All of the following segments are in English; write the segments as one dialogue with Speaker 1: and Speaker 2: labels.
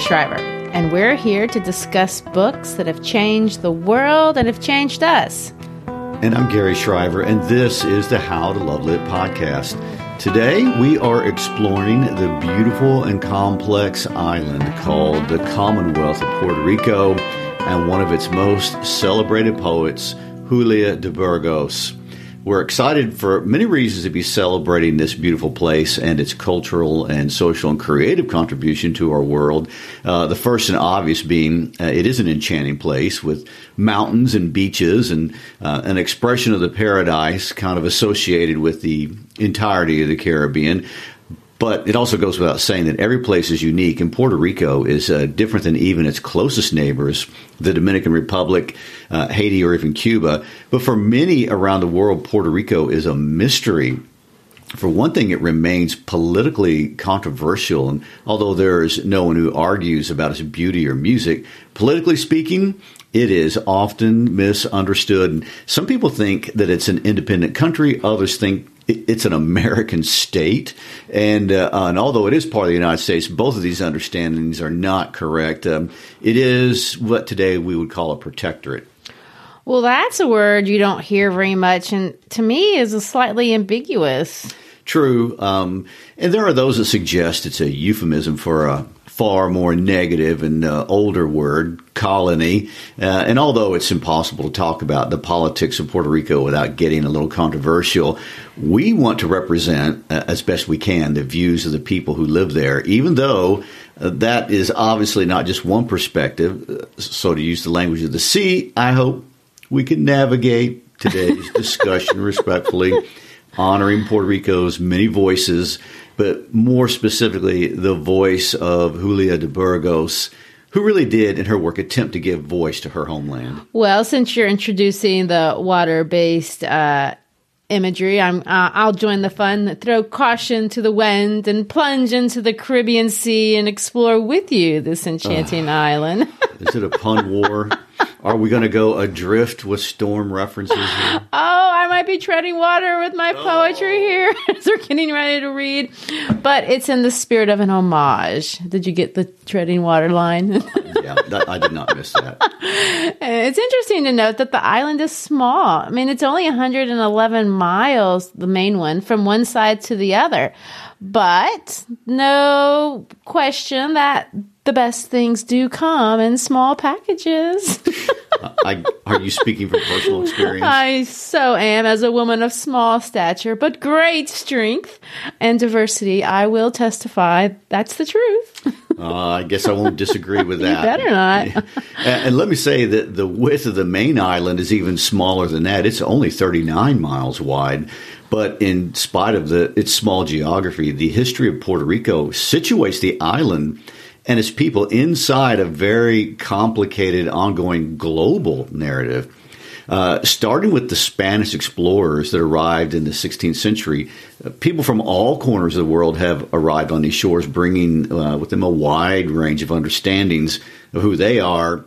Speaker 1: Shriver, and we're here to discuss books that have changed the world and have changed us.
Speaker 2: And I'm Gary Shriver, and this is the How to Love Lit podcast. Today, we are exploring the beautiful and complex island called the Commonwealth of Puerto Rico and one of its most celebrated poets, Julia de Burgos. We're excited for many reasons to be celebrating this beautiful place and its cultural and social and creative contribution to our world. Uh, the first and obvious being uh, it is an enchanting place with mountains and beaches and uh, an expression of the paradise kind of associated with the entirety of the Caribbean. But it also goes without saying that every place is unique, and Puerto Rico is uh, different than even its closest neighbors, the Dominican Republic, uh, Haiti, or even Cuba. But for many around the world, Puerto Rico is a mystery. For one thing, it remains politically controversial, and although there is no one who argues about its beauty or music, politically speaking, it is often misunderstood. Some people think that it's an independent country, others think it's an American state, and uh, and although it is part of the United States, both of these understandings are not correct. Um, it is what today we would call a protectorate.
Speaker 1: Well, that's a word you don't hear very much, and to me is a slightly ambiguous.
Speaker 2: True, um, and there are those that suggest it's a euphemism for a far more negative and uh, older word, colony. Uh, and although it's impossible to talk about the politics of Puerto Rico without getting a little controversial, we want to represent, uh, as best we can, the views of the people who live there, even though uh, that is obviously not just one perspective. Uh, so, to use the language of the sea, I hope we can navigate today's discussion respectfully, honoring Puerto Rico's many voices but more specifically, the voice of Julia de Burgos, who really did, in her work, attempt to give voice to her homeland.
Speaker 1: Well, since you're introducing the water based uh, imagery, I'm, uh, I'll join the fun, throw caution to the wind, and plunge into the Caribbean Sea and explore with you this enchanting uh, island.
Speaker 2: is it a pun war? Are we going to go adrift with storm references here?
Speaker 1: Oh, might be treading water with my poetry oh. here as we're getting ready to read. But it's in the spirit of an homage. Did you get the treading water line?
Speaker 2: yeah, that, I did not miss that.
Speaker 1: It's interesting to note that the island is small. I mean, it's only 111 miles, the main one, from one side to the other. But no question that the best things do come in small packages.
Speaker 2: I, are you speaking from personal experience?
Speaker 1: I so am, as a woman of small stature but great strength and diversity. I will testify that's the truth.
Speaker 2: uh, I guess I won't disagree with that.
Speaker 1: you better not.
Speaker 2: and, and let me say that the width of the main island is even smaller than that. It's only 39 miles wide. But in spite of the its small geography, the history of Puerto Rico situates the island and its people inside a very complicated, ongoing global narrative. Uh, starting with the Spanish explorers that arrived in the 16th century, people from all corners of the world have arrived on these shores, bringing uh, with them a wide range of understandings of who they are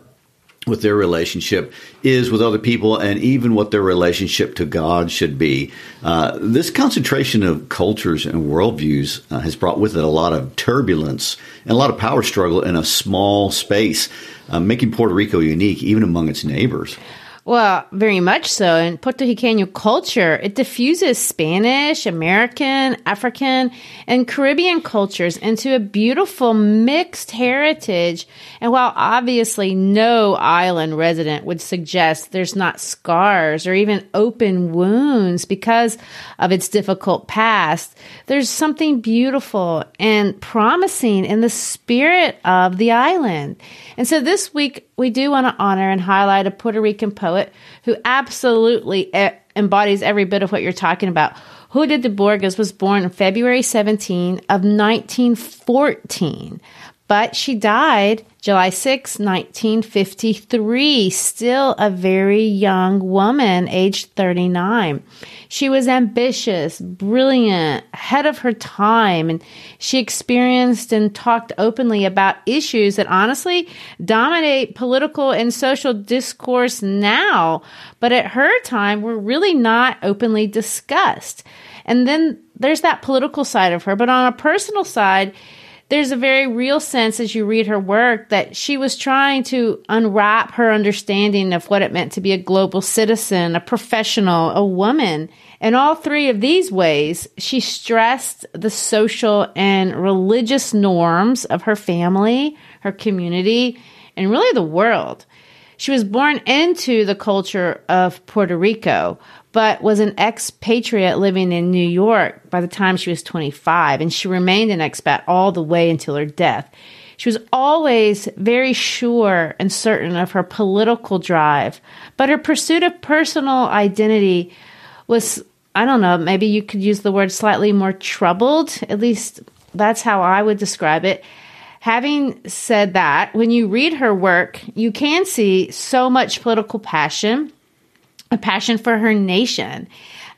Speaker 2: what their relationship is with other people and even what their relationship to God should be. Uh, this concentration of cultures and worldviews uh, has brought with it a lot of turbulence and a lot of power struggle in a small space, uh, making Puerto Rico unique even among its neighbors.
Speaker 1: Well, very much so. In Puerto Rican culture, it diffuses Spanish, American, African, and Caribbean cultures into a beautiful mixed heritage. And while obviously no island resident would suggest there's not scars or even open wounds because of its difficult past, there's something beautiful and promising in the spirit of the island. And so this week, we do want to honor and highlight a Puerto Rican poet who absolutely embodies every bit of what you're talking about. Julia de Burgos was born on February 17 of 1914, but she died July 6, 1953, still a very young woman, aged 39. She was ambitious, brilliant, ahead of her time, and she experienced and talked openly about issues that honestly dominate political and social discourse now, but at her time were really not openly discussed. And then there's that political side of her, but on a personal side, there's a very real sense as you read her work that she was trying to unwrap her understanding of what it meant to be a global citizen, a professional, a woman. In all three of these ways, she stressed the social and religious norms of her family, her community, and really the world. She was born into the culture of Puerto Rico, but was an expatriate living in New York by the time she was 25, and she remained an expat all the way until her death. She was always very sure and certain of her political drive, but her pursuit of personal identity was, I don't know, maybe you could use the word slightly more troubled. At least that's how I would describe it. Having said that, when you read her work, you can see so much political passion, a passion for her nation.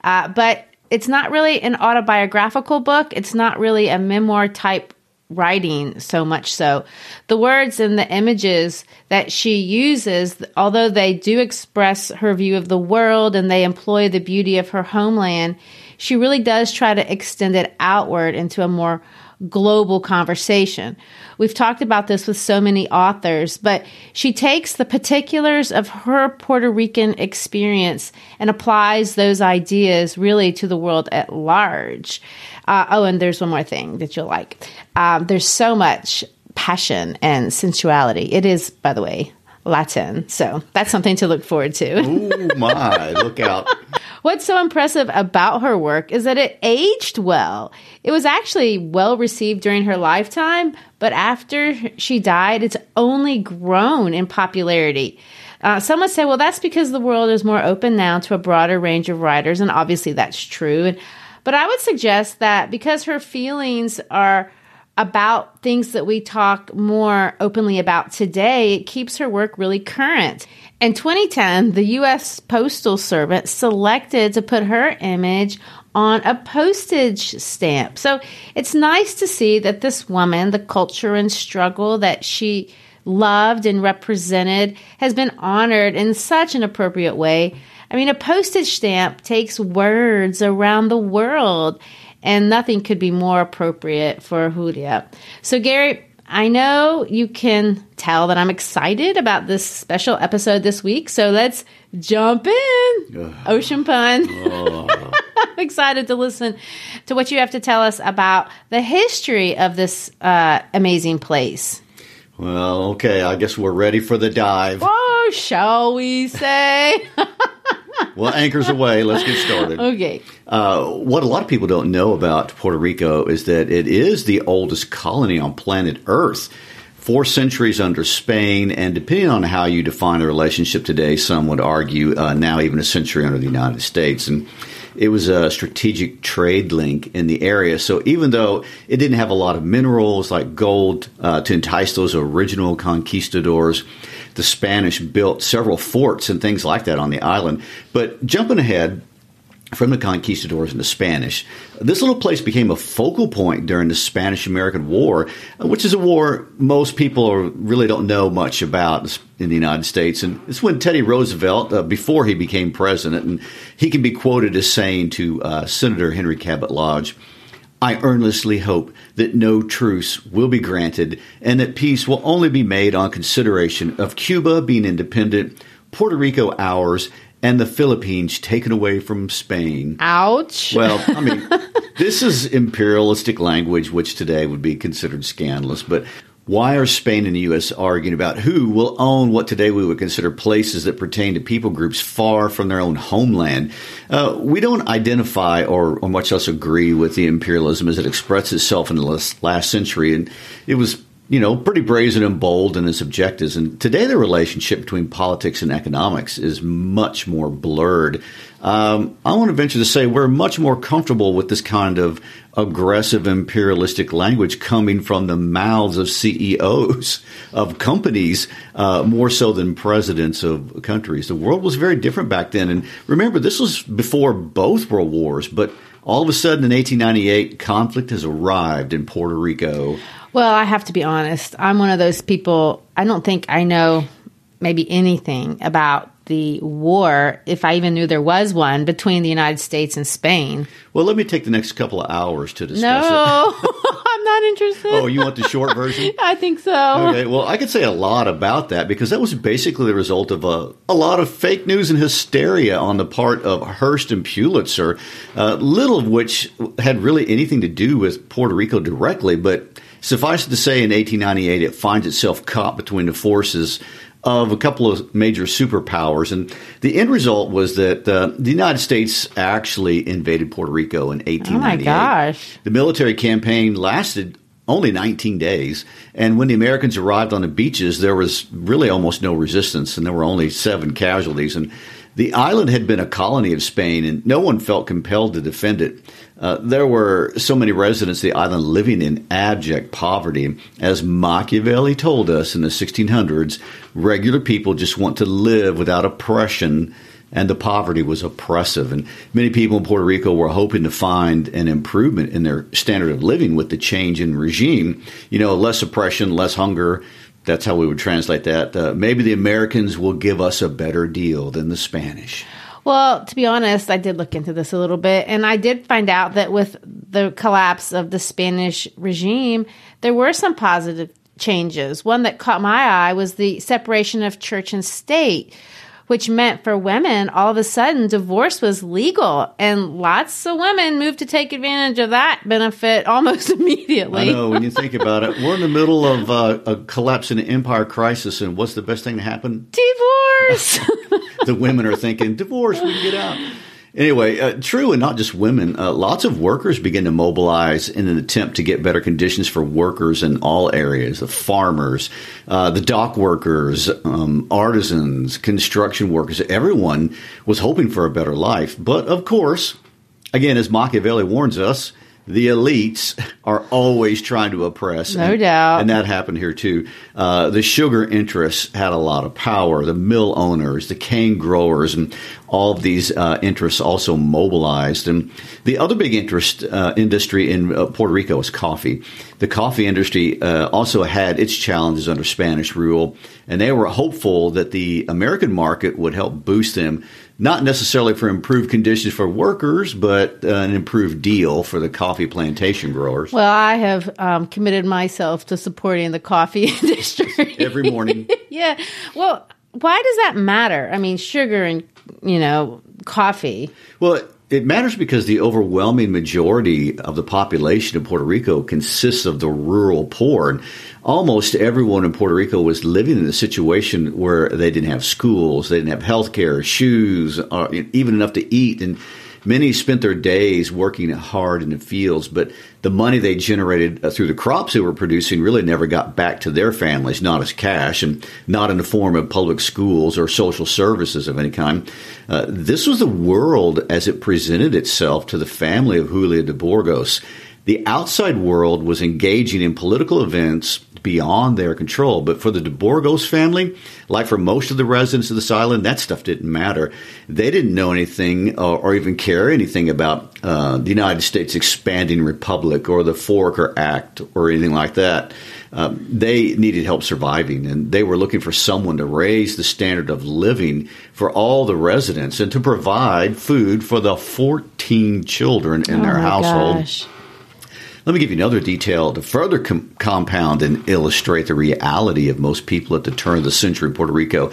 Speaker 1: Uh, but it's not really an autobiographical book. It's not really a memoir type writing so much so. The words and the images that she uses, although they do express her view of the world and they employ the beauty of her homeland, she really does try to extend it outward into a more global conversation. We've talked about this with so many authors, but she takes the particulars of her Puerto Rican experience and applies those ideas really to the world at large. Uh, oh, and there's one more thing that you'll like. Um, there's so much passion and sensuality. It is, by the way, Latin. So that's something to look forward to.
Speaker 2: oh my, look out.
Speaker 1: What's so impressive about her work is that it aged well. It was actually well received during her lifetime, but after she died, it's only grown in popularity. Uh, some would say, well, that's because the world is more open now to a broader range of writers, and obviously that's true. But I would suggest that because her feelings are about things that we talk more openly about today, it keeps her work really current. In 2010, the U.S. Postal Service selected to put her image on a postage stamp. So it's nice to see that this woman, the culture and struggle that she loved and represented, has been honored in such an appropriate way. I mean, a postage stamp takes words around the world and nothing could be more appropriate for Julia. So, Gary, I know you can tell that I'm excited about this special episode this week, so let's jump in. Ugh. Ocean pun. I'm excited to listen to what you have to tell us about the history of this uh, amazing place.
Speaker 2: Well, okay, I guess we're ready for the dive.
Speaker 1: Oh, shall we say?
Speaker 2: well, anchors away. Let's get started.
Speaker 1: Okay.
Speaker 2: Uh, what a lot of people don't know about Puerto Rico is that it is the oldest colony on planet Earth. Four centuries under Spain, and depending on how you define the relationship today, some would argue uh, now even a century under the United States. And it was a strategic trade link in the area. So even though it didn't have a lot of minerals like gold uh, to entice those original conquistadors, the Spanish built several forts and things like that on the island. But jumping ahead, from the conquistadors and the Spanish. This little place became a focal point during the Spanish American War, which is a war most people really don't know much about in the United States. And it's when Teddy Roosevelt, uh, before he became president, and he can be quoted as saying to uh, Senator Henry Cabot Lodge, I earnestly hope that no truce will be granted and that peace will only be made on consideration of Cuba being independent, Puerto Rico ours, and the Philippines taken away from Spain.
Speaker 1: Ouch.
Speaker 2: Well, I mean, this is imperialistic language, which today would be considered scandalous. But why are Spain and the U.S. arguing about who will own what today we would consider places that pertain to people groups far from their own homeland? Uh, we don't identify or, or much less agree with the imperialism as it expressed itself in the last, last century. And it was you know, pretty brazen and bold in its objectives. And today, the relationship between politics and economics is much more blurred. Um, I want to venture to say we're much more comfortable with this kind of aggressive imperialistic language coming from the mouths of CEOs of companies uh, more so than presidents of countries. The world was very different back then. And remember, this was before both world wars, but all of a sudden in 1898, conflict has arrived in Puerto Rico.
Speaker 1: Well, I have to be honest. I'm one of those people, I don't think I know maybe anything about the war, if I even knew there was one, between the United States and Spain.
Speaker 2: Well, let me take the next couple of hours to discuss
Speaker 1: no, it. No, I'm not interested.
Speaker 2: Oh, you want the short version?
Speaker 1: I think so.
Speaker 2: Okay, well, I could say a lot about that because that was basically the result of a, a lot of fake news and hysteria on the part of Hearst and Pulitzer, uh, little of which had really anything to do with Puerto Rico directly, but Suffice it to say, in 1898, it finds itself caught between the forces of a couple of major superpowers. And the end result was that uh, the United States actually invaded Puerto Rico in 1898. Oh my
Speaker 1: gosh.
Speaker 2: The military campaign lasted only 19 days. And when the Americans arrived on the beaches, there was really almost no resistance, and there were only seven casualties. And the island had been a colony of Spain, and no one felt compelled to defend it. Uh, there were so many residents of the island living in abject poverty. As Machiavelli told us in the 1600s, regular people just want to live without oppression, and the poverty was oppressive. And many people in Puerto Rico were hoping to find an improvement in their standard of living with the change in regime. You know, less oppression, less hunger. That's how we would translate that. Uh, maybe the Americans will give us a better deal than the Spanish.
Speaker 1: Well, to be honest, I did look into this a little bit, and I did find out that with the collapse of the Spanish regime, there were some positive changes. One that caught my eye was the separation of church and state which meant for women, all of a sudden, divorce was legal. And lots of women moved to take advantage of that benefit almost immediately.
Speaker 2: I know, when you think about it, we're in the middle of uh, a collapse in an empire crisis, and what's the best thing to happen?
Speaker 1: Divorce!
Speaker 2: the women are thinking, divorce, we can get out. Anyway, uh, true, and not just women. Uh, lots of workers begin to mobilize in an attempt to get better conditions for workers in all areas: the farmers, uh, the dock workers, um, artisans, construction workers. Everyone was hoping for a better life, but of course, again, as Machiavelli warns us, the elites are always trying to oppress.
Speaker 1: No
Speaker 2: and,
Speaker 1: doubt.
Speaker 2: And that happened here too. Uh, the sugar interests had a lot of power. The mill owners, the cane growers, and all of these uh, interests also mobilized. And the other big interest uh, industry in uh, Puerto Rico is coffee. The coffee industry uh, also had its challenges under Spanish rule, and they were hopeful that the American market would help boost them not necessarily for improved conditions for workers, but uh, an improved deal for the coffee plantation growers.
Speaker 1: Well, I have um, committed myself to supporting the coffee industry
Speaker 2: every morning.
Speaker 1: yeah. Well, why does that matter? I mean, sugar and you know coffee.
Speaker 2: Well, it matters because the overwhelming majority of the population of Puerto Rico consists of the rural poor. And almost everyone in Puerto Rico was living in a situation where they didn't have schools, they didn't have health care, shoes, or even enough to eat. And Many spent their days working hard in the fields, but the money they generated uh, through the crops they were producing really never got back to their families, not as cash and not in the form of public schools or social services of any kind. Uh, this was the world as it presented itself to the family of Julia de Burgos. The outside world was engaging in political events beyond their control. But for the de Burgos family, like for most of the residents of this island, that stuff didn't matter. They didn't know anything or, or even care anything about uh, the United States expanding republic or the Foraker Act or anything like that. Um, they needed help surviving, and they were looking for someone to raise the standard of living for all the residents and to provide food for the 14 children in
Speaker 1: oh
Speaker 2: their household.
Speaker 1: Gosh.
Speaker 2: Let me give you another detail to further com- compound and illustrate the reality of most people at the turn of the century in Puerto Rico.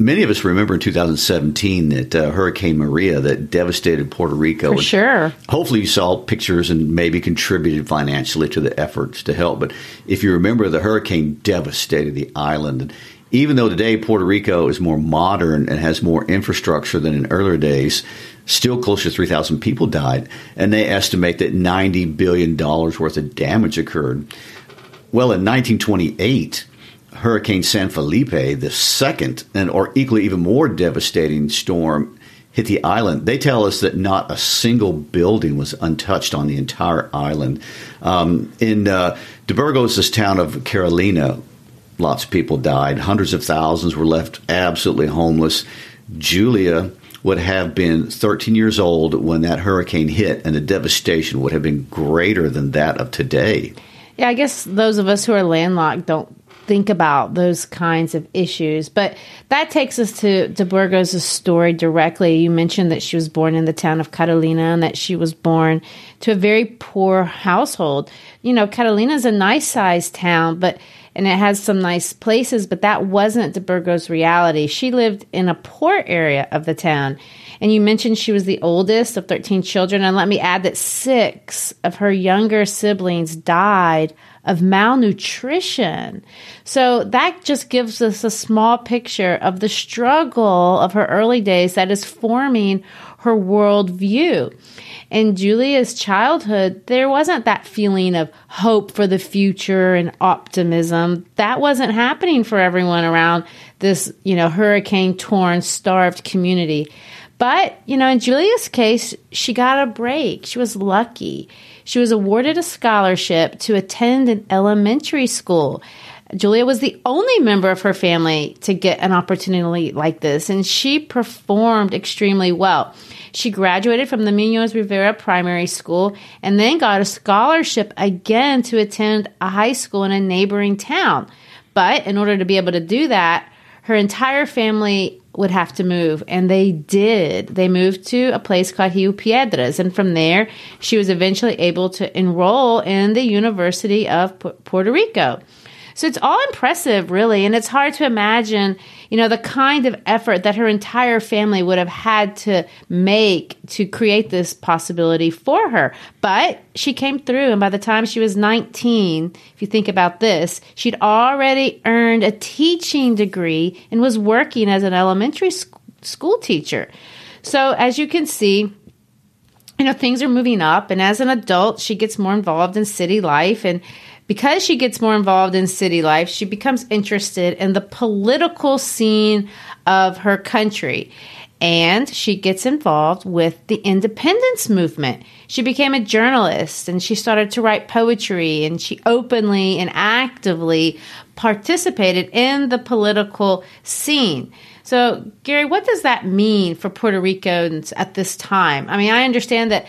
Speaker 2: Many of us remember in 2017 that uh, Hurricane Maria that devastated Puerto Rico.
Speaker 1: For sure.
Speaker 2: Hopefully, you saw pictures and maybe contributed financially to the efforts to help. But if you remember, the hurricane devastated the island. And even though today Puerto Rico is more modern and has more infrastructure than in earlier days, still close to 3,000 people died, and they estimate that $90 billion worth of damage occurred. Well, in 1928, Hurricane San Felipe, the second and or equally even more devastating storm, hit the island. They tell us that not a single building was untouched on the entire island. Um, in uh, de Burgos, this town of Carolina, lots of people died. Hundreds of thousands were left absolutely homeless. Julia would have been 13 years old when that hurricane hit, and the devastation would have been greater than that of today.
Speaker 1: Yeah, I guess those of us who are landlocked don't think about those kinds of issues. But that takes us to, to Burgos' story directly. You mentioned that she was born in the town of Carolina and that she was born to a very poor household. You know, Carolina is a nice sized town, but and it has some nice places, but that wasn't de Burgos' reality. She lived in a poor area of the town. And you mentioned she was the oldest of 13 children. And let me add that six of her younger siblings died of malnutrition. So that just gives us a small picture of the struggle of her early days that is forming her worldview in Julia's childhood, there wasn't that feeling of hope for the future and optimism. That wasn't happening for everyone around this, you know, hurricane torn, starved community. But, you know, in Julia's case, she got a break. She was lucky. She was awarded a scholarship to attend an elementary school. Julia was the only member of her family to get an opportunity like this, and she performed extremely well. She graduated from the Munoz Rivera Primary School and then got a scholarship again to attend a high school in a neighboring town. But in order to be able to do that, her entire family would have to move, and they did. They moved to a place called Rio Piedras, and from there, she was eventually able to enroll in the University of Puerto Rico. So it's all impressive, really. And it's hard to imagine, you know, the kind of effort that her entire family would have had to make to create this possibility for her. But she came through. And by the time she was 19, if you think about this, she'd already earned a teaching degree and was working as an elementary school teacher. So as you can see, you know, things are moving up. And as an adult, she gets more involved in city life and because she gets more involved in city life, she becomes interested in the political scene of her country. And she gets involved with the independence movement. She became a journalist and she started to write poetry and she openly and actively participated in the political scene. So, Gary, what does that mean for Puerto Ricans at this time? I mean, I understand that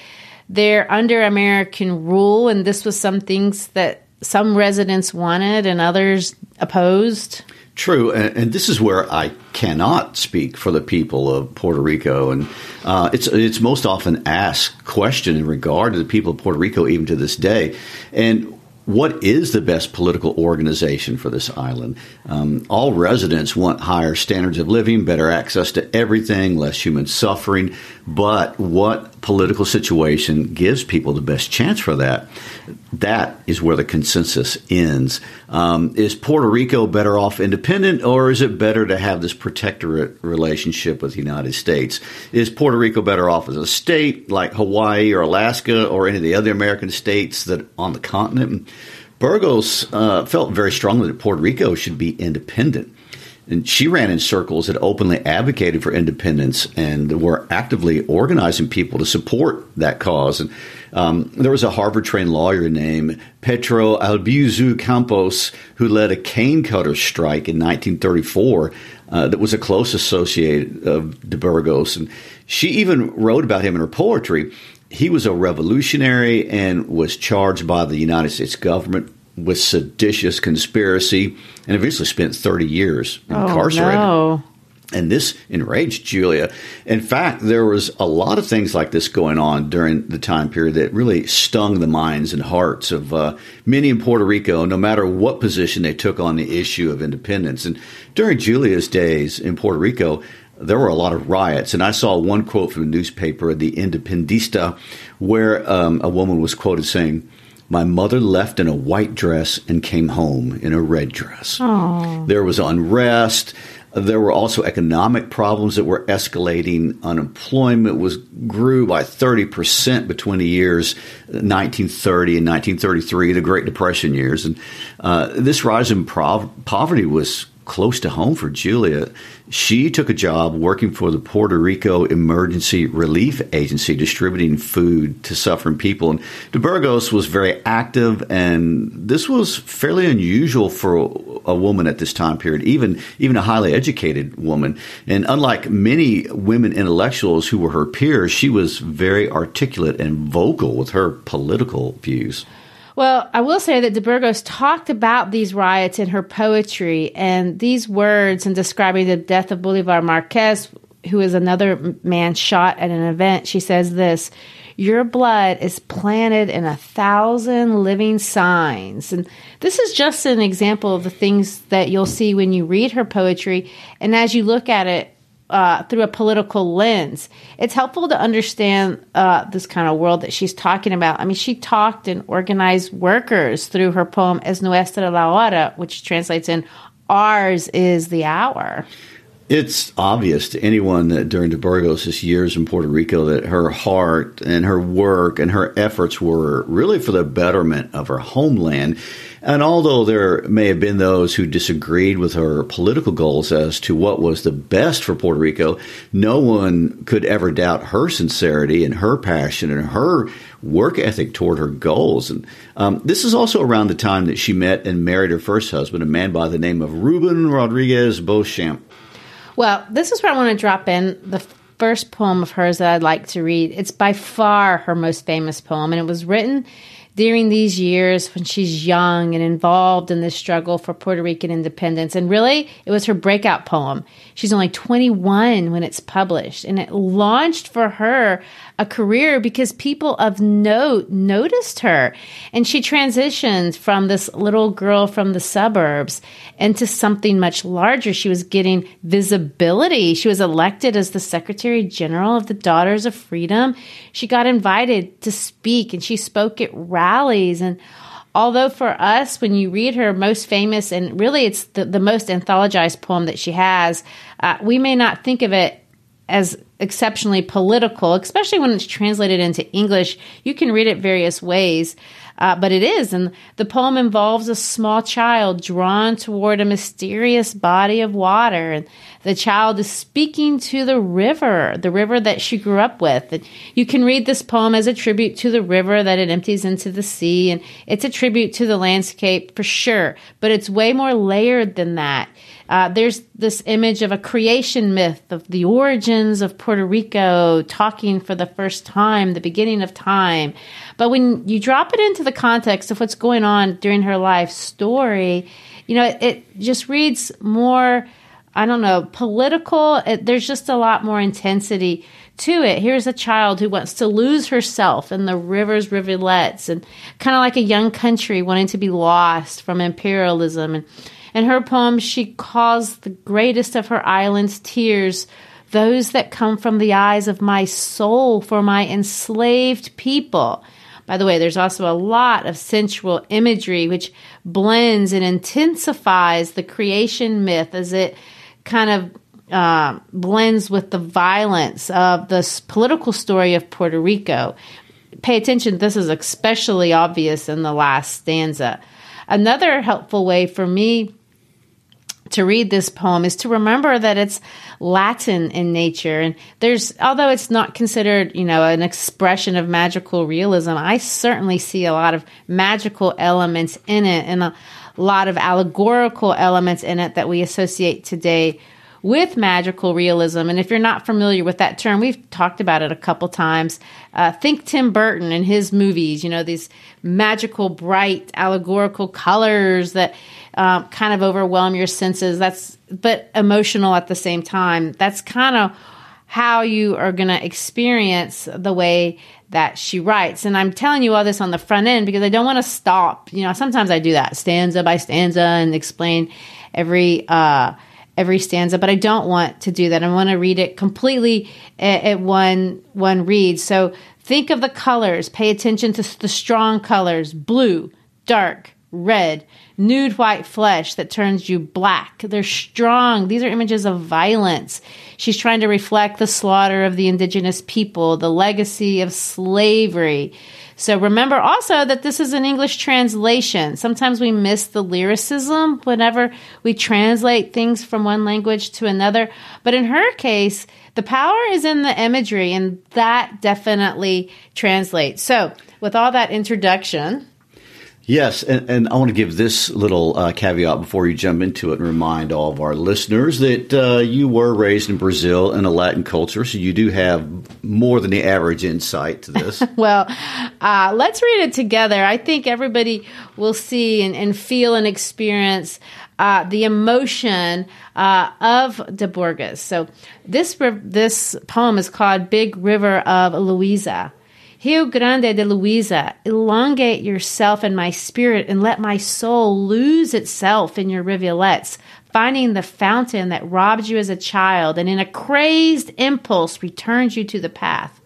Speaker 1: they're under American rule, and this was some things that some residents wanted and others opposed.
Speaker 2: True, and, and, this is where I cannot speak for the people of Puerto Rico, and uh, it's it's most often asked question in regard to the people of Puerto Rico even to this day, and what is the best political organization for this island? Um, all residents want higher standards of living, better access to everything, less human suffering. But what political situation gives people the best chance for that? That is where the consensus ends. Um, is Puerto Rico better off independent, or is it better to have this protectorate relationship with the United States? Is Puerto Rico better off as a state like Hawaii or Alaska or any of the other American states that on the continent? Burgos uh, felt very strongly that Puerto Rico should be independent. And she ran in circles that openly advocated for independence and were actively organizing people to support that cause. And um, there was a Harvard trained lawyer named Pedro Albizu Campos who led a cane cutter strike in 1934 uh, that was a close associate of de Burgos. And she even wrote about him in her poetry. He was a revolutionary and was charged by the United States government with seditious conspiracy and eventually spent 30 years incarcerated.
Speaker 1: Oh, no.
Speaker 2: And this enraged Julia. In fact, there was a lot of things like this going on during the time period that really stung the minds and hearts of uh, many in Puerto Rico, no matter what position they took on the issue of independence. And during Julia's days in Puerto Rico, there were a lot of riots. And I saw one quote from the newspaper, The Independista, where um, a woman was quoted saying, my mother left in a white dress and came home in a red dress.
Speaker 1: Aww.
Speaker 2: There was unrest. There were also economic problems that were escalating. Unemployment was grew by 30% between the years 1930 and 1933, the Great Depression years. And uh, this rise in prov- poverty was close to home for Julia. She took a job working for the Puerto Rico Emergency Relief Agency, distributing food to suffering people. And de Burgos was very active, and this was fairly unusual for a woman at this time period, even even a highly educated woman. And unlike many women intellectuals who were her peers, she was very articulate and vocal with her political views.
Speaker 1: Well, I will say that de Burgos talked about these riots in her poetry, and these words in describing the death of Bolivar Marquez, who is another man shot at an event, she says this Your blood is planted in a thousand living signs. And this is just an example of the things that you'll see when you read her poetry. And as you look at it, uh, through a political lens. It's helpful to understand uh, this kind of world that she's talking about. I mean, she talked and organized workers through her poem Es Nuestra la Hora, which translates in Ours is the Hour.
Speaker 2: It's obvious to anyone that during de Burgos' years in Puerto Rico that her heart and her work and her efforts were really for the betterment of her homeland. And although there may have been those who disagreed with her political goals as to what was the best for Puerto Rico, no one could ever doubt her sincerity and her passion and her work ethic toward her goals. And um, this is also around the time that she met and married her first husband, a man by the name of Ruben Rodriguez Beauchamp.
Speaker 1: Well, this is where I want to drop in the first poem of hers that I'd like to read. It's by far her most famous poem, and it was written during these years when she's young and involved in this struggle for Puerto Rican independence. And really, it was her breakout poem. She's only 21 when it's published, and it launched for her a career because people of note noticed her. And she transitioned from this little girl from the suburbs into something much larger. She was getting visibility. She was elected as the Secretary General of the Daughters of Freedom. She got invited to speak, and she spoke at rallies and although for us when you read her most famous and really it's the, the most anthologized poem that she has uh, we may not think of it as exceptionally political, especially when it's translated into English. You can read it various ways, uh, but it is. And the poem involves a small child drawn toward a mysterious body of water. And the child is speaking to the river, the river that she grew up with. You can read this poem as a tribute to the river that it empties into the sea. And it's a tribute to the landscape for sure, but it's way more layered than that. Uh, there's this image of a creation myth of the origins of Puerto Rico talking for the first time, the beginning of time. But when you drop it into the context of what's going on during her life story, you know, it, it just reads more, I don't know, political. It, there's just a lot more intensity to it. Here's a child who wants to lose herself in the rivers, rivulets, and kind of like a young country wanting to be lost from imperialism and in her poem, she calls the greatest of her islands tears those that come from the eyes of my soul for my enslaved people. By the way, there's also a lot of sensual imagery which blends and intensifies the creation myth as it kind of uh, blends with the violence of the political story of Puerto Rico. Pay attention, this is especially obvious in the last stanza. Another helpful way for me to read this poem is to remember that it's Latin in nature. And there's, although it's not considered, you know, an expression of magical realism, I certainly see a lot of magical elements in it and a lot of allegorical elements in it that we associate today with magical realism. And if you're not familiar with that term, we've talked about it a couple times. Uh, think Tim Burton and his movies, you know, these magical, bright, allegorical colors that um, kind of overwhelm your senses. That's, but emotional at the same time. That's kind of how you are going to experience the way that she writes. And I'm telling you all this on the front end because I don't want to stop. You know, sometimes I do that stanza by stanza and explain every, uh, every stanza, but I don't want to do that. I want to read it completely at, at one one read. So think of the colors. Pay attention to the strong colors: blue, dark, red, nude white flesh that turns you black. They're strong. These are images of violence. She's trying to reflect the slaughter of the indigenous people, the legacy of slavery. So remember also that this is an English translation. Sometimes we miss the lyricism whenever we translate things from one language to another. But in her case, the power is in the imagery, and that definitely translates. So, with all that introduction,
Speaker 2: Yes, and, and, I want to give this little uh, caveat before you jump into it and remind all of our listeners that uh, you were raised in Brazil in a Latin culture, so you do have more than the average insight to this.
Speaker 1: well, uh, let's read it together. I think everybody will see and, and feel and experience uh, the emotion uh, of De Burgos. So this this poem is called "Big River of Loíza." Rio Grande de Loíza, elongate yourself in my spirit and let my soul lose itself in your rivulets, finding the fountain that robbed you as a child and in a crazed impulse returns you to the path.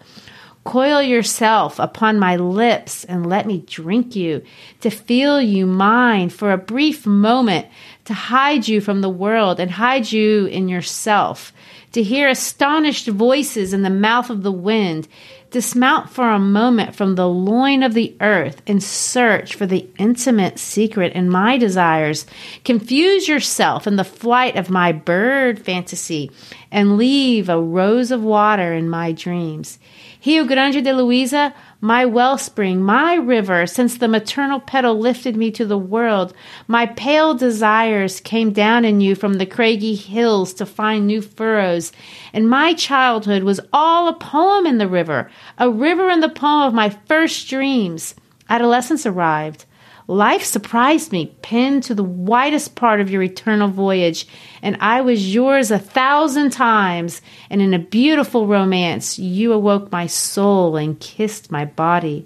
Speaker 1: Coil yourself upon my lips and let me drink you, to feel you mine for a brief moment, to hide you from the world and hide you in yourself, to hear astonished voices in the mouth of the wind, Dismount for a moment from the loin of the earth and search for the intimate secret in my desires. Confuse yourself in the flight of my bird fantasy and leave a rose of water in my dreams. Rio Grande de Loíza, my wellspring, my river, since the maternal petal lifted me to the world, my pale desires came down in you from the craggy hills to find new furrows, and my childhood was all a poem in the river, a river in the poem of my first dreams. Adolescence arrived. Life surprised me, pinned to the widest part of your eternal voyage, and I was yours a thousand times. And in a beautiful romance, you awoke my soul and kissed my body.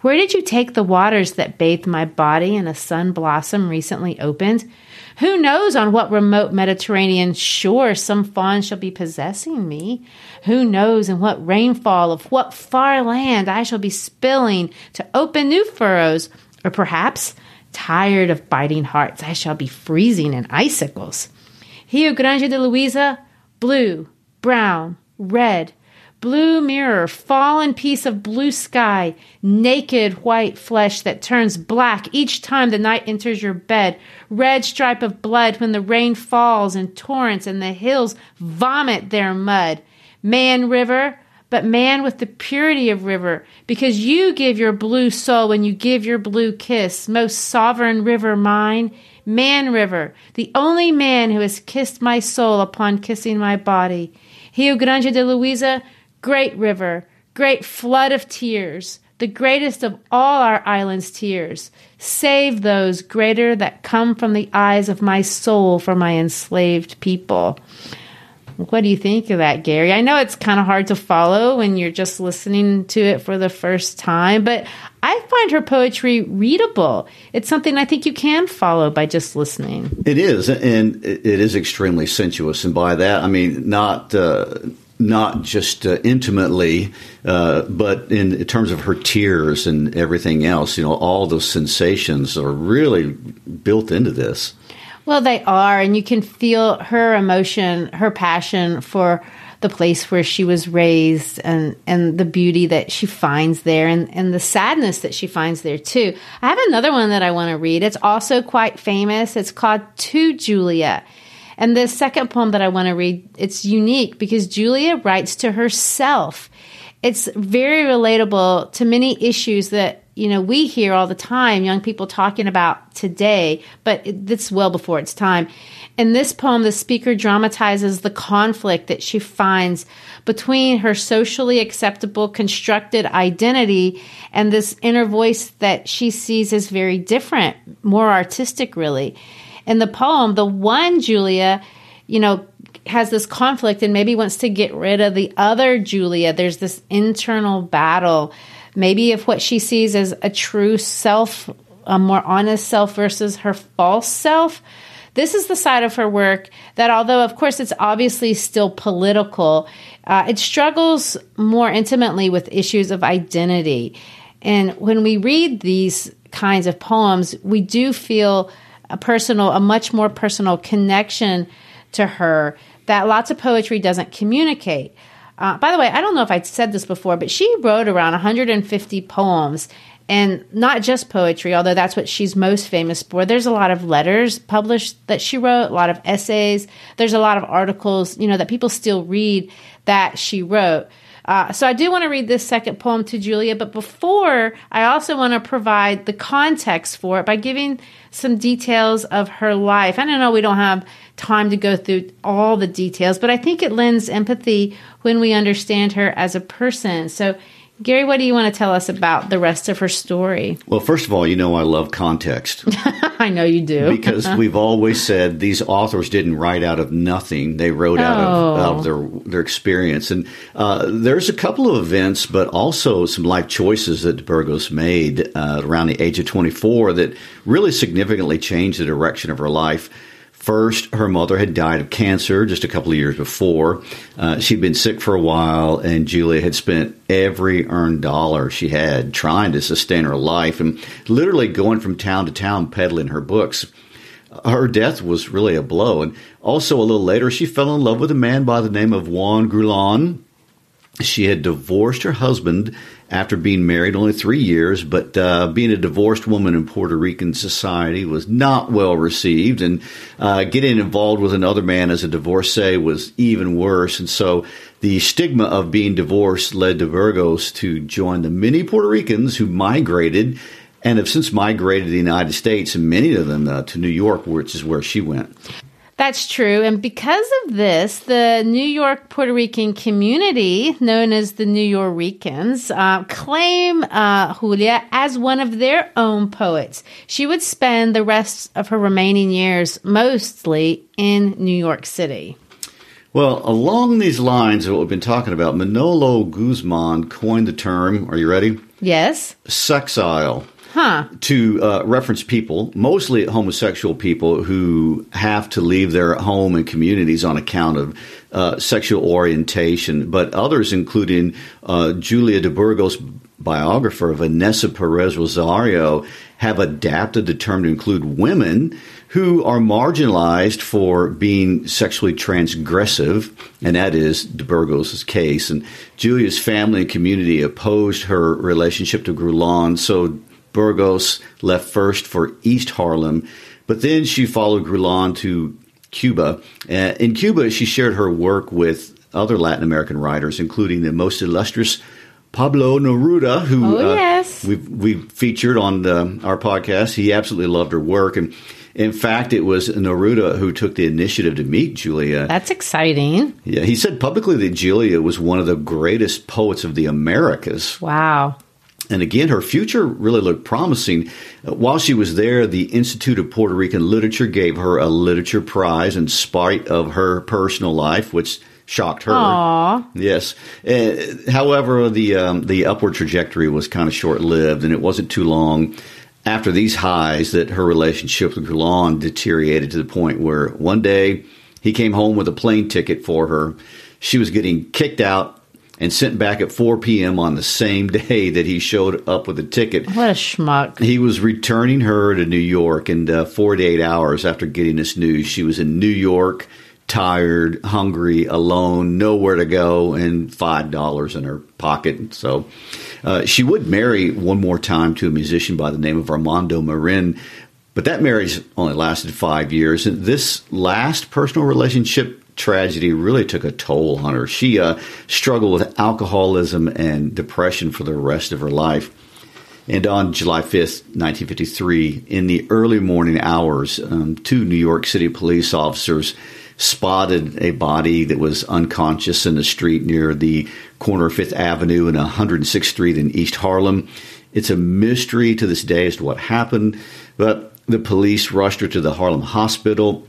Speaker 1: Where did you take the waters that bathed my body in a sun blossom recently opened? Who knows on what remote Mediterranean shore some fawn shall be possessing me? Who knows in what rainfall of what far land I shall be spilling to open new furrows or perhaps, tired of biting hearts, I shall be freezing in icicles. Rio Grande de Loíza, blue, brown, red, blue mirror, fallen piece of blue sky, naked white flesh that turns black each time the night enters your bed, red stripe of blood when the rain falls in torrents and the hills vomit their mud. Man River, but man with the purity of river, because you give your blue soul when you give your blue kiss, most sovereign river mine, man river, the only man who has kissed my soul upon kissing my body. Rio Grande de Loíza, great river, great flood of tears, the greatest of all our island's tears. Save those greater that come from the eyes of my soul for my enslaved people. What do you think of that, Gary? I know it's kind of hard to follow when you're just listening to it for the first time, but I find her poetry readable. It's something I think you can follow by just listening.
Speaker 2: It is, and it is extremely sensuous. And by that, I mean not. Uh, not just uh, intimately, uh, but in, terms of her tears and everything else, you know, all those sensations are really built into this.
Speaker 1: Well, they are, and you can feel her emotion, her passion for the place where she was raised and, and the beauty that she finds there and, and the sadness that she finds there too. I have another one that I want to read. It's also quite famous. It's called To Julia. And the second poem that I want to read, it's unique because Julia writes to herself. It's very relatable to many issues that you know we hear all the time young people talking about today but it's well before its time. In this poem the speaker dramatizes the conflict that she finds between her socially acceptable constructed identity and this inner voice that she sees as very different more artistic really. In the poem the one julia you know has this conflict and maybe wants to get rid of the other julia. There's this internal battle maybe if what she sees as a true self, a more honest self versus her false self. This is the side of her work that, although of course it's obviously still political, uh, it struggles more intimately with issues of identity. And when we read these kinds of poems, we do feel a personal, a much more personal connection to her that lots of poetry doesn't communicate. Uh, by the way, I don't know if I said this before, but she wrote around 150 poems and not just poetry, although that's what she's most famous for. There's a lot of letters published that she wrote, a lot of essays. There's a lot of articles, you know, that people still read that she wrote. Uh, so I do want to read this second poem to Julia, but before I also want to provide the context for it by giving some details of her life. I don't know we don't have time to go through all the details, but I think it lends empathy when we understand her as a person. So, Gary, what do you want to tell us about the rest of her story?
Speaker 2: Well, first of all, you know I love context.
Speaker 1: I know you do.
Speaker 2: because we've always said these authors didn't write out of nothing. They wrote oh. out, of, out of their, their experience. And uh, there's a couple of events, but also some life choices that Burgos made uh, around the age of 24 that really significantly changed the direction of her life. First, her mother had died of cancer just a couple of years before. Uh, she'd been sick for a while, and Julia had spent every earned dollar she had trying to sustain her life and literally going from town to town peddling her books. Her death was really a blow. And also, a little later, she fell in love with a man by the name of Juan Grullón. She had divorced her husband after being married only three years, but uh, being a divorced woman in Puerto Rican society was not well received, and uh, getting involved with another man as a divorcee was even worse. And so the stigma of being divorced led to Burgos to join the many Puerto Ricans who migrated and have since migrated to the United States, and many of them uh, to New York, which is where she went.
Speaker 1: That's true. And because of this, the New York Puerto Rican community, known as the Nuyoricans, uh, claim uh, Julia as one of their own poets. She would spend the rest of her remaining years mostly in New York City.
Speaker 2: Well, along these lines of what we've been talking about, Manolo Guzman coined the term, are you ready?
Speaker 1: Yes.
Speaker 2: Sexile
Speaker 1: huh.
Speaker 2: to uh, reference people, mostly homosexual people, who have to leave their home and communities on account of uh, sexual orientation, but others, including uh, Julia de Burgos, biographer Vanessa Perez Rosario, have adapted the term to include women who are marginalized for being sexually transgressive, and that is de Burgos' case. And Julia's family and community opposed her relationship to Grullón, so Burgos left first for East Harlem, but then she followed Grullón to Cuba. Uh, in Cuba, she shared her work with other Latin American writers, including the most illustrious Pablo Neruda, who
Speaker 1: oh, uh, yes.
Speaker 2: uh, we've, we've featured on the, our podcast. He absolutely loved her work. And in fact, it was Neruda who took the initiative to meet Julia.
Speaker 1: That's exciting.
Speaker 2: Yeah, he said publicly that Julia was one of the greatest poets of the Americas.
Speaker 1: Wow.
Speaker 2: And again, her future really looked promising. Uh, while she was there, the Institute of Puerto Rican Literature gave her a literature prize in spite of her personal life, which shocked her.
Speaker 1: Aww.
Speaker 2: Yes. Uh, however, the um, the upward trajectory was kind of short lived, and it wasn't too long after these highs that her relationship with Grullón deteriorated to the point where one day he came home with a plane ticket for her. She was getting kicked out and sent back at 4 p.m. on the same day that he showed up with a ticket.
Speaker 1: What a schmuck.
Speaker 2: He was returning her to New York, and uh, 48 hours after getting this news, she was in New York, tired, hungry, alone, nowhere to go, and $5 in her pocket. So uh, she would marry one more time to a musician by the name of Armando Marin. But that marriage only lasted five years. And this last personal relationship tragedy really took a toll on her. She uh, struggled with alcoholism and depression for the rest of her life. And on July 5th, 1953, in the early morning hours, um, two New York City police officers spotted a body that was unconscious in the street near the corner of Fifth Avenue and 106th Street in East Harlem. It's a mystery to this day as to what happened, but the police rushed her to the Harlem hospital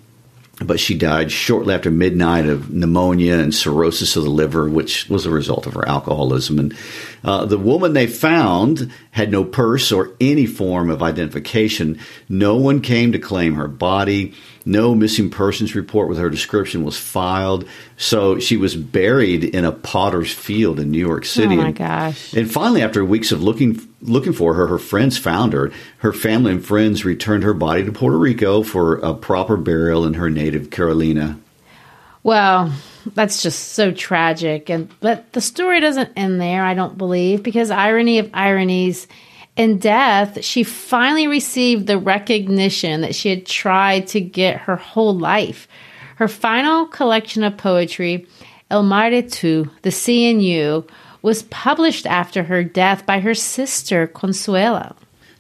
Speaker 2: but she died shortly after midnight of pneumonia and cirrhosis of the liver, which was a result of her alcoholism. And uh, the woman they found had no purse or any form of identification. No one came to claim her body. No missing persons report with her description was filed. So she was buried in a potter's field in New York City.
Speaker 1: Oh my gosh.
Speaker 2: And, and finally, after weeks of looking looking for her, her friends found her. Her family and friends returned her body to Puerto Rico for a proper burial in her native Carolina.
Speaker 1: Well, that's just so tragic. And but the story doesn't end there, I don't believe, because irony of ironies, in death, she finally received the recognition that she had tried to get her whole life. Her final collection of poetry, El Mar y Tú, The Sea and You, was published after her death by her sister, Consuelo.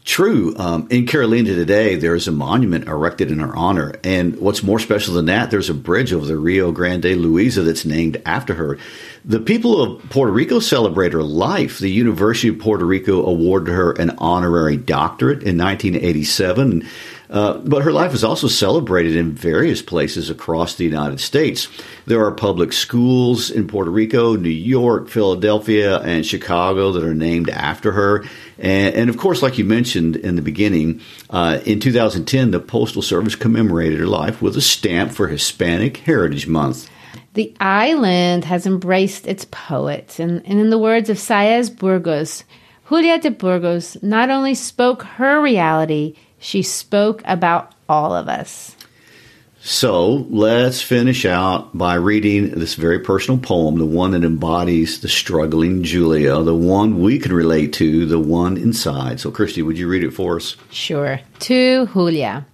Speaker 2: True. Um, in Carolina today, there is a monument erected in her honor. And what's more special than that, there's a bridge over the Rio Grande Loíza that's named after her. The people of Puerto Rico celebrate her life. The University of Puerto Rico awarded her an honorary doctorate in 1987. Uh, but her life is also celebrated in various places across the United States. There are public schools in Puerto Rico, New York, Philadelphia, and Chicago that are named after her. And, and of course, like you mentioned in the beginning, uh, in 2010, the Postal Service commemorated her life with a stamp for Hispanic Heritage Month.
Speaker 1: The island has embraced its poets, and, and in the words of Saez Burgos, Julia de Burgos not only spoke her reality, she spoke about all of us.
Speaker 2: So let's finish out by reading this very personal poem, the one that embodies the struggling Julia, the one we can relate to, the one inside. So, Christy, would you read it for us?
Speaker 1: Sure. To Julia.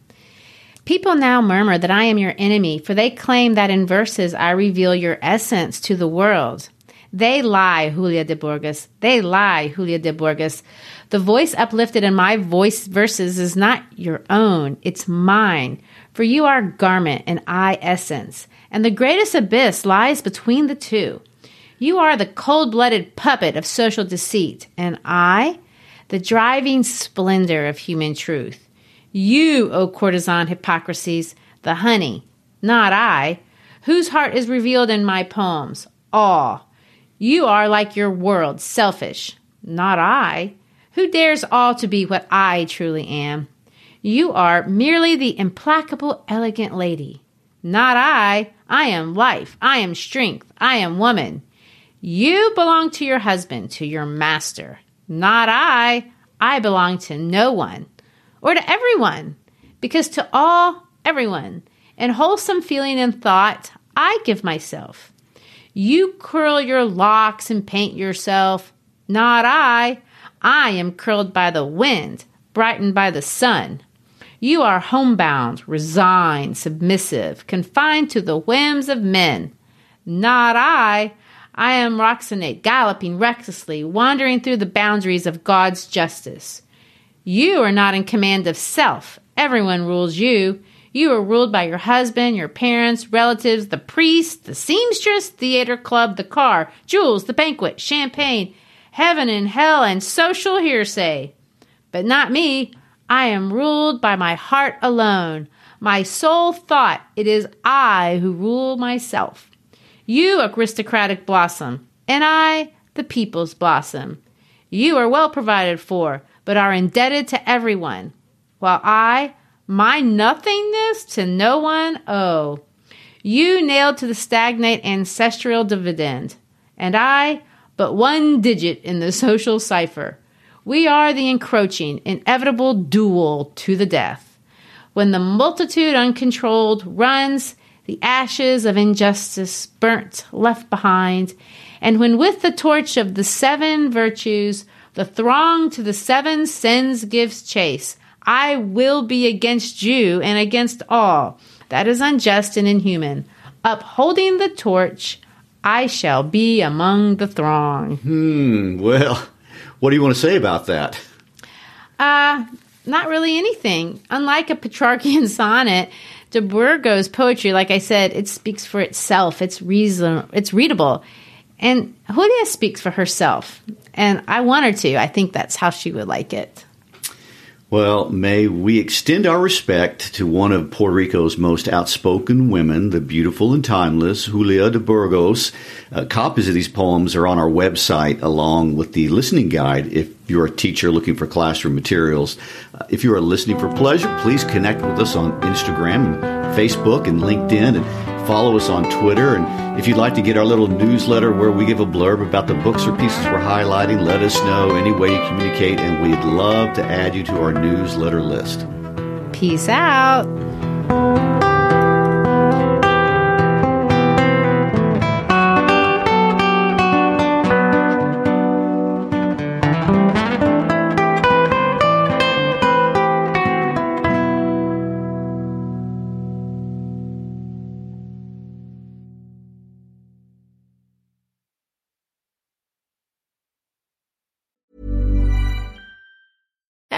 Speaker 1: People now murmur that I am your enemy, for they claim that in verses I reveal your essence to the world. They lie, Julia de Burgos. They lie, Julia de Burgos. The voice uplifted in my voice verses is not your own, it's mine. For you are garment and I essence, and the greatest abyss lies between the two. You are the cold blooded puppet of social deceit, and I, the driving splendor of human truth. You, O courtesan hypocrisies, the honey, not I, whose heart is revealed in my poems, all. You are like your world, selfish, not I who dares all to be what I truly am? You are merely the implacable, elegant lady. Not I. I am life. I am strength. I am woman. You belong to your husband, to your master. Not I. I belong to no one or to everyone, because to all, everyone, in wholesome feeling and thought, I give myself. You curl your locks and paint yourself. Not I. I am curled by the wind, brightened by the sun. You are homebound, resigned, submissive, confined to the whims of men. Not I. I am Rocinante, galloping recklessly, wandering through the boundaries of God's justice. You are not in command of self. Everyone rules you. You are ruled by your husband, your parents, relatives, the priest, the seamstress, theater club, the car, jewels, the banquet, champagne, heaven and hell, and social hearsay. But not me. I am ruled by my heart alone. My sole thought it is I who rule myself. You, aristocratic blossom, and I, the people's blossom. You are well provided for, but are indebted to everyone, while I, my nothingness to no one owe. You nailed to the stagnate ancestral dividend, and I, but one digit in the social cipher. We are the encroaching, inevitable duel to the death. When the multitude uncontrolled runs, the ashes of injustice burnt, left behind, and when with the torch of the seven virtues the throng to the seven sins gives chase, I will be against you and against all. That is unjust and inhuman. Upholding the torch, I shall be among the throng.
Speaker 2: Hmm, well, what do you want to say about that?
Speaker 1: Uh, not really anything. Unlike a Petrarchian sonnet, de Burgos' poetry, like I said, it speaks for itself. It's reason, it's readable. And Julia speaks for herself. And I want her to. I think that's how she would like it.
Speaker 2: Well, may we extend our respect to one of Puerto Rico's most outspoken women, the beautiful and timeless Julia de Burgos. Uh, copies of these poems are on our website along with the listening guide if you're a teacher looking for classroom materials. Uh, if you are listening for pleasure, please connect with us on Instagram and Facebook and LinkedIn and Follow us on Twitter. And if you'd like to get our little newsletter where we give a blurb about the books or pieces we're highlighting, let us know any way you communicate, and we'd love to add you to our newsletter list.
Speaker 1: Peace out.